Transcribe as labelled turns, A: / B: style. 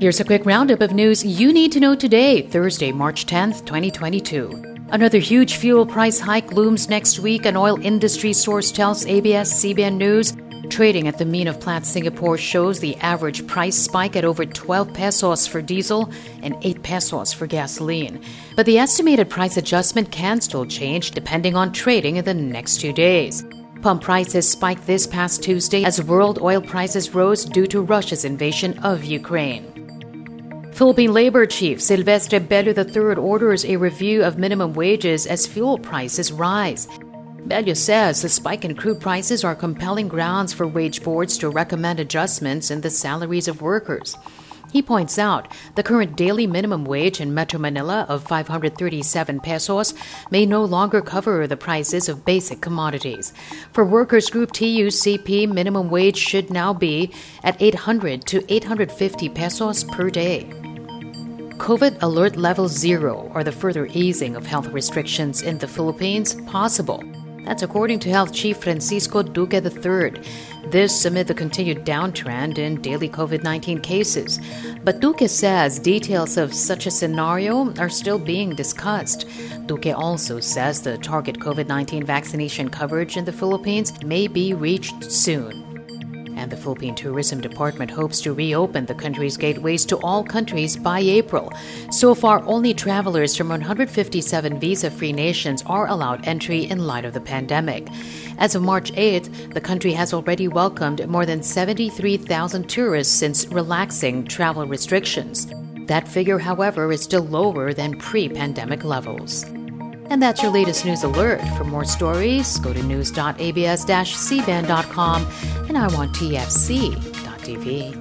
A: Here's a quick roundup of news you need to know today, Thursday, March 10th, 2022. Another huge fuel price hike looms next week, an oil industry source tells ABS-CBN News. Trading at the mean of Platts Singapore shows the average price spike at over 12 pesos for diesel and 8 pesos for gasoline. But the estimated price adjustment can still change depending on trading in the next two days. Pump prices spiked this past Tuesday as world oil prices rose due to Russia's invasion of Ukraine. Philippine Labor Chief Silvestre Bello III orders a review of minimum wages as fuel prices rise. Bello says the spike in crude prices are compelling grounds for wage boards to recommend adjustments in the salaries of workers. He points out the current daily minimum wage in Metro Manila of 537 pesos may no longer cover the prices of basic commodities. For Workers Group TUCP, minimum wage should now be at 800 to 850 pesos per day. COVID alert level zero or the further easing of health restrictions in the Philippines possible. That's according to Health Chief Francisco Duque III. This amid the continued downtrend in daily COVID 19 cases. But Duque says details of such a scenario are still being discussed. Duque also says the target COVID 19 vaccination coverage in the Philippines may be reached soon. And the Philippine Tourism Department hopes to reopen the country's gateways to all countries by April. So far, only travelers from 157 visa free nations are allowed entry in light of the pandemic. As of March 8th, the country has already welcomed more than 73,000 tourists since relaxing travel restrictions. That figure, however, is still lower than pre pandemic levels. And that's your latest news alert. For more stories, go to news.abs-cbn.com and I want tfc.tv.